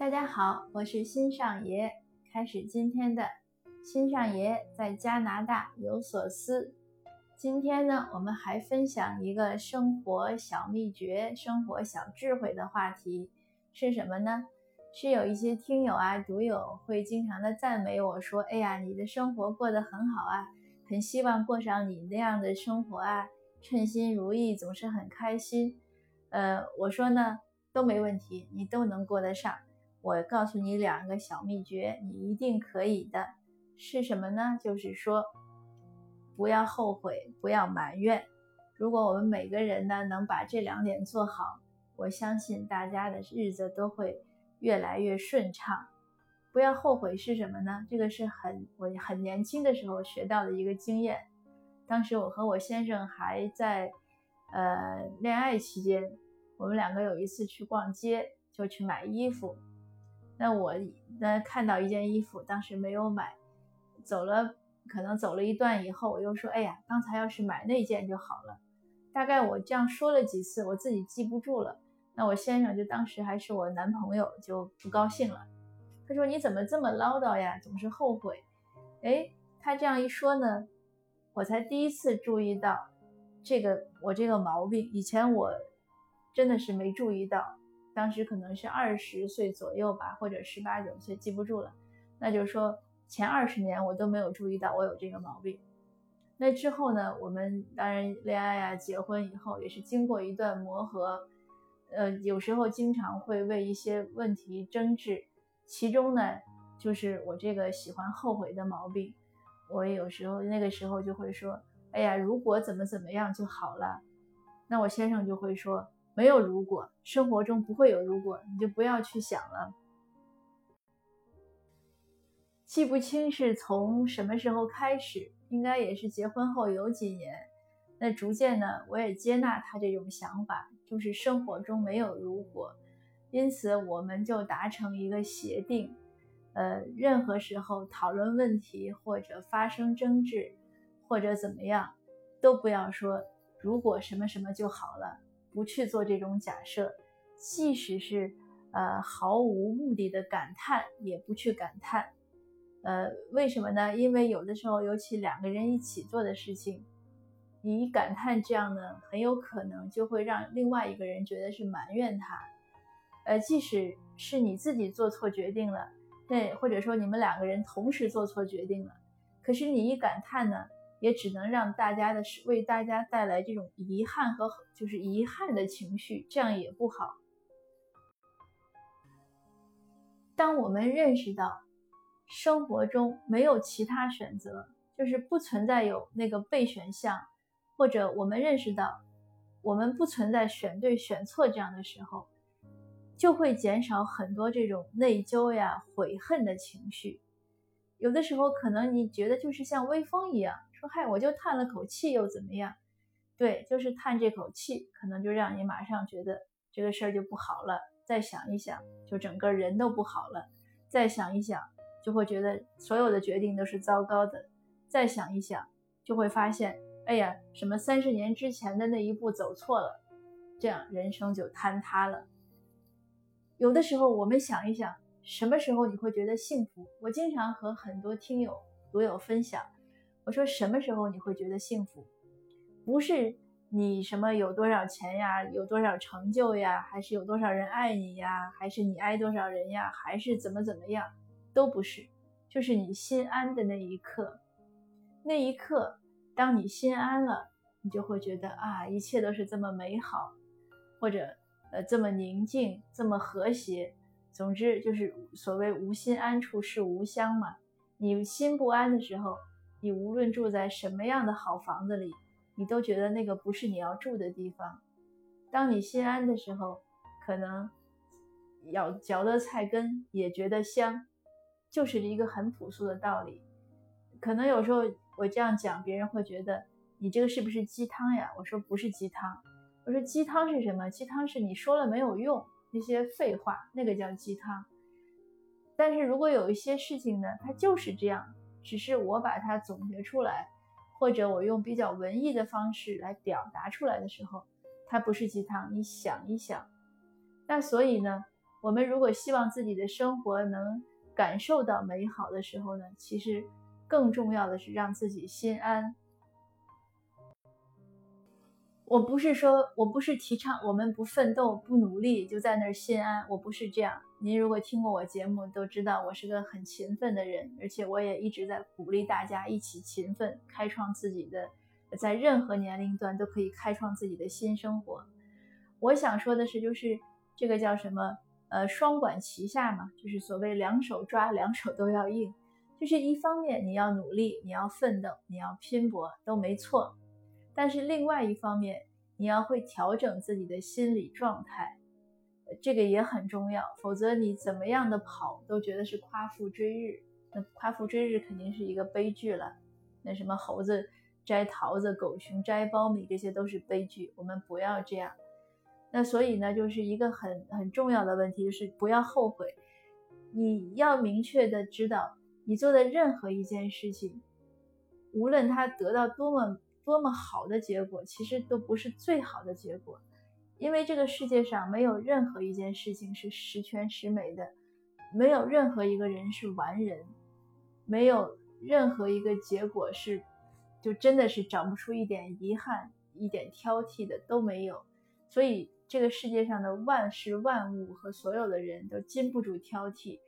大家好，我是新上爷，开始今天的新上爷在加拿大有所思。今天呢，我们还分享一个生活小秘诀、生活小智慧的话题，是什么呢？是有一些听友啊、读友会经常的赞美我说：“哎呀，你的生活过得很好啊，很希望过上你那样的生活啊，称心如意，总是很开心。”呃，我说呢，都没问题，你都能过得上。我告诉你两个小秘诀，你一定可以的。是什么呢？就是说，不要后悔，不要埋怨。如果我们每个人呢能把这两点做好，我相信大家的日子都会越来越顺畅。不要后悔是什么呢？这个是很我很年轻的时候学到的一个经验。当时我和我先生还在呃恋爱期间，我们两个有一次去逛街，就去买衣服。那我呢看到一件衣服，当时没有买，走了可能走了一段以后，我又说，哎呀，刚才要是买那件就好了。大概我这样说了几次，我自己记不住了。那我先生就当时还是我男朋友，就不高兴了。他说你怎么这么唠叨呀，总是后悔。哎，他这样一说呢，我才第一次注意到这个我这个毛病，以前我真的是没注意到。当时可能是二十岁左右吧，或者十八九岁，记不住了。那就是说，前二十年我都没有注意到我有这个毛病。那之后呢，我们当然恋爱啊，结婚以后也是经过一段磨合，呃，有时候经常会为一些问题争执。其中呢，就是我这个喜欢后悔的毛病。我有时候那个时候就会说：“哎呀，如果怎么怎么样就好了。”那我先生就会说。没有如果，生活中不会有如果，你就不要去想了。记不清是从什么时候开始，应该也是结婚后有几年。那逐渐呢，我也接纳他这种想法，就是生活中没有如果。因此，我们就达成一个协定，呃，任何时候讨论问题或者发生争执，或者怎么样，都不要说如果什么什么就好了。不去做这种假设，即使是呃毫无目的的感叹，也不去感叹。呃，为什么呢？因为有的时候，尤其两个人一起做的事情，你一感叹这样呢，很有可能就会让另外一个人觉得是埋怨他。呃，即使是你自己做错决定了，那或者说你们两个人同时做错决定了，可是你一感叹呢？也只能让大家的是为大家带来这种遗憾和就是遗憾的情绪，这样也不好。当我们认识到生活中没有其他选择，就是不存在有那个备选项，或者我们认识到我们不存在选对选错这样的时候，就会减少很多这种内疚呀、悔恨的情绪。有的时候可能你觉得就是像微风一样。说嗨，我就叹了口气，又怎么样？对，就是叹这口气，可能就让你马上觉得这个事儿就不好了。再想一想，就整个人都不好了。再想一想，就会觉得所有的决定都是糟糕的。再想一想，就会发现，哎呀，什么三十年之前的那一步走错了，这样人生就坍塌了。有的时候，我们想一想，什么时候你会觉得幸福？我经常和很多听友、读友分享。我说什么时候你会觉得幸福？不是你什么有多少钱呀，有多少成就呀，还是有多少人爱你呀，还是你爱多少人呀，还是怎么怎么样，都不是，就是你心安的那一刻。那一刻，当你心安了，你就会觉得啊，一切都是这么美好，或者呃这么宁静，这么和谐。总之就是所谓无心安处是无香嘛。你心不安的时候。你无论住在什么样的好房子里，你都觉得那个不是你要住的地方。当你心安的时候，可能咬嚼的菜根也觉得香，就是一个很朴素的道理。可能有时候我这样讲，别人会觉得你这个是不是鸡汤呀？我说不是鸡汤，我说鸡汤是什么？鸡汤是你说了没有用，那些废话，那个叫鸡汤。但是如果有一些事情呢，它就是这样。只是我把它总结出来，或者我用比较文艺的方式来表达出来的时候，它不是鸡汤。你想一想，那所以呢，我们如果希望自己的生活能感受到美好的时候呢，其实更重要的是让自己心安。我不是说，我不是提倡我们不奋斗、不努力就在那儿心安，我不是这样。您如果听过我节目，都知道我是个很勤奋的人，而且我也一直在鼓励大家一起勤奋，开创自己的，在任何年龄段都可以开创自己的新生活。我想说的是，就是这个叫什么？呃，双管齐下嘛，就是所谓两手抓，两手都要硬。就是一方面你要努力，你要奋斗，你要拼搏，都没错。但是另外一方面，你要会调整自己的心理状态，这个也很重要。否则你怎么样的跑都觉得是夸父追日，那夸父追日肯定是一个悲剧了。那什么猴子摘桃子，狗熊摘苞米，这些都是悲剧。我们不要这样。那所以呢，就是一个很很重要的问题，就是不要后悔。你要明确的知道，你做的任何一件事情，无论它得到多么。多么好的结果，其实都不是最好的结果，因为这个世界上没有任何一件事情是十全十美的，没有任何一个人是完人，没有任何一个结果是，就真的是长不出一点遗憾、一点挑剔的都没有。所以这个世界上的万事万物和所有的人都经不住挑剔。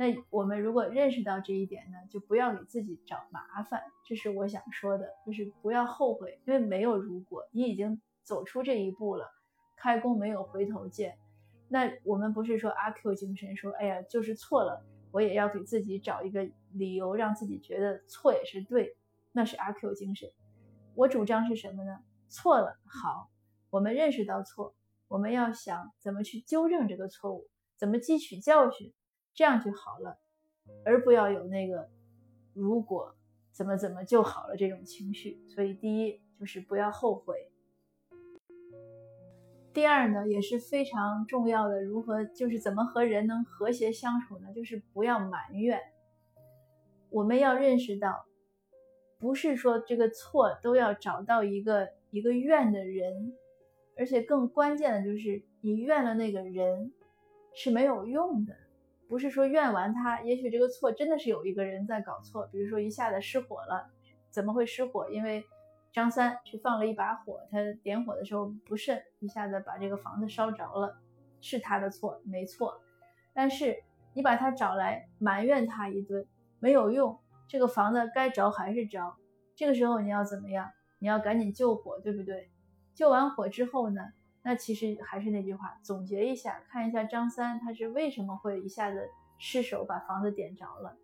那我们如果认识到这一点呢，就不要给自己找麻烦，这是我想说的，就是不要后悔，因为没有如果，你已经走出这一步了，开弓没有回头箭。那我们不是说阿 Q 精神，说哎呀就是错了，我也要给自己找一个理由，让自己觉得错也是对，那是阿 Q 精神。我主张是什么呢？错了好，我们认识到错，我们要想怎么去纠正这个错误，怎么汲取教训。这样就好了，而不要有那个如果怎么怎么就好了这种情绪。所以，第一就是不要后悔。第二呢，也是非常重要的，如何就是怎么和人能和谐相处呢？就是不要埋怨。我们要认识到，不是说这个错都要找到一个一个怨的人，而且更关键的就是你怨了那个人是没有用的。不是说怨完他，也许这个错真的是有一个人在搞错。比如说一下子失火了，怎么会失火？因为张三去放了一把火，他点火的时候不慎，一下子把这个房子烧着了，是他的错，没错。但是你把他找来埋怨他一顿没有用，这个房子该着还是着。这个时候你要怎么样？你要赶紧救火，对不对？救完火之后呢？那其实还是那句话，总结一下，看一下张三他是为什么会一下子失手把房子点着了。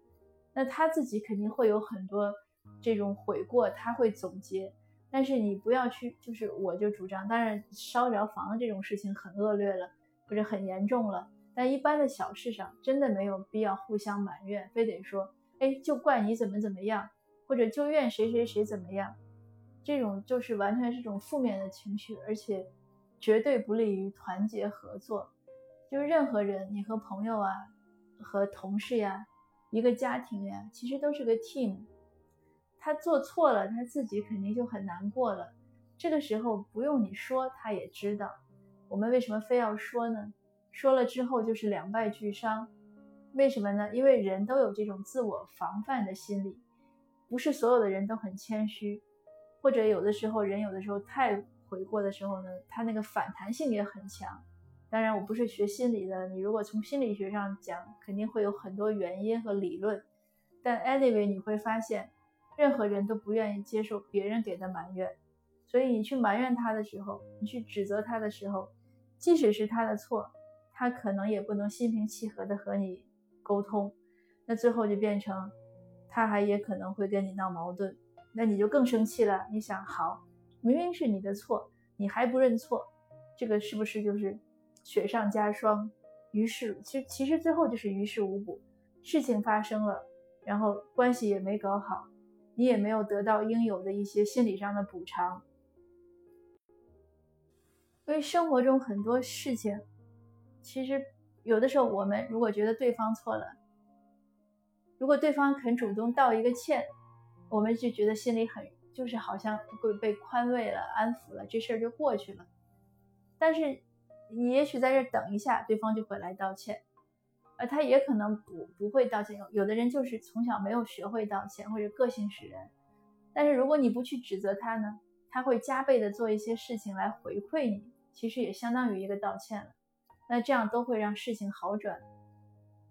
那他自己肯定会有很多这种悔过，他会总结。但是你不要去，就是我就主张，当然烧着房子这种事情很恶劣了，或者很严重了。但一般的小事上，真的没有必要互相埋怨，非得说，哎，就怪你怎么怎么样，或者就怨谁谁谁怎么样，这种就是完全是种负面的情绪，而且。绝对不利于团结合作。就是任何人，你和朋友啊，和同事呀，一个家庭呀，其实都是个 team。他做错了，他自己肯定就很难过了。这个时候不用你说，他也知道。我们为什么非要说呢？说了之后就是两败俱伤。为什么呢？因为人都有这种自我防范的心理，不是所有的人都很谦虚，或者有的时候人有的时候太。悔过的时候呢，他那个反弹性也很强。当然，我不是学心理的，你如果从心理学上讲，肯定会有很多原因和理论。但 anyway，你会发现，任何人都不愿意接受别人给的埋怨，所以你去埋怨他的时候，你去指责他的时候，即使是他的错，他可能也不能心平气和的和你沟通。那最后就变成，他还也可能会跟你闹矛盾，那你就更生气了。你想好。明明是你的错，你还不认错，这个是不是就是雪上加霜？于是，其实其实最后就是于事无补，事情发生了，然后关系也没搞好，你也没有得到应有的一些心理上的补偿。因为生活中很多事情，其实有的时候我们如果觉得对方错了，如果对方肯主动道一个歉，我们就觉得心里很。就是好像会被宽慰了、安抚了，这事儿就过去了。但是你也许在这等一下，对方就会来道歉，而他也可能不不会道歉。有有的人就是从小没有学会道歉，或者个性使然。但是如果你不去指责他呢，他会加倍的做一些事情来回馈你，其实也相当于一个道歉了。那这样都会让事情好转。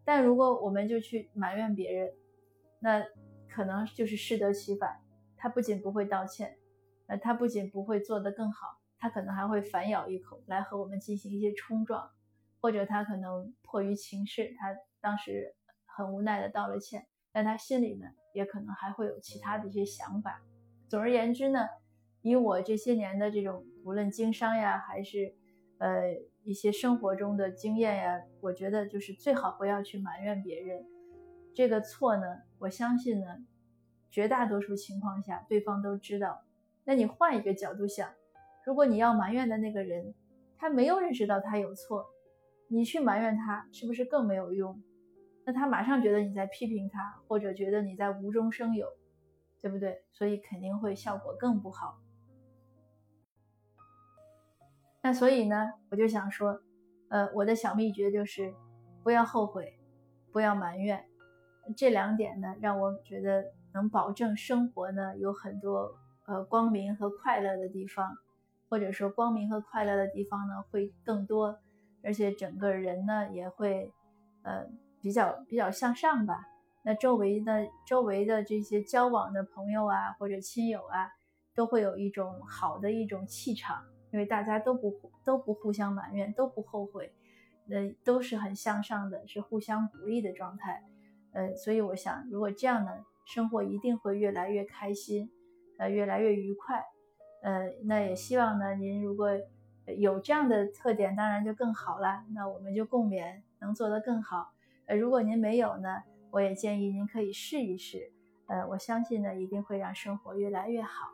但如果我们就去埋怨别人，那可能就是适得其反。他不仅不会道歉，呃，他不仅不会做得更好，他可能还会反咬一口来和我们进行一些冲撞，或者他可能迫于情势，他当时很无奈的道了歉，但他心里呢，也可能还会有其他的一些想法。总而言之呢，以我这些年的这种无论经商呀，还是呃一些生活中的经验呀，我觉得就是最好不要去埋怨别人。这个错呢，我相信呢，绝大多数情况下对方都知道。那你换一个角度想，如果你要埋怨的那个人，他没有认识到他有错，你去埋怨他，是不是更没有用？那他马上觉得你在批评他，或者觉得你在无中生有，对不对？所以肯定会效果更不好。那所以呢，我就想说，呃，我的小秘诀就是不要后悔，不要埋怨。这两点呢，让我觉得能保证生活呢有很多呃光明和快乐的地方，或者说光明和快乐的地方呢会更多，而且整个人呢也会呃比较比较向上吧。那周围的周围的这些交往的朋友啊或者亲友啊，都会有一种好的一种气场，因为大家都不都不互相埋怨，都不后悔，呃都是很向上的，是互相鼓励的状态。呃，所以我想，如果这样呢，生活一定会越来越开心，呃，越来越愉快，呃，那也希望呢，您如果有这样的特点，当然就更好了。那我们就共勉，能做得更好。呃，如果您没有呢，我也建议您可以试一试。呃，我相信呢，一定会让生活越来越好。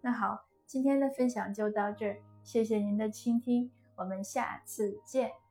那好，今天的分享就到这儿，谢谢您的倾听，我们下次见。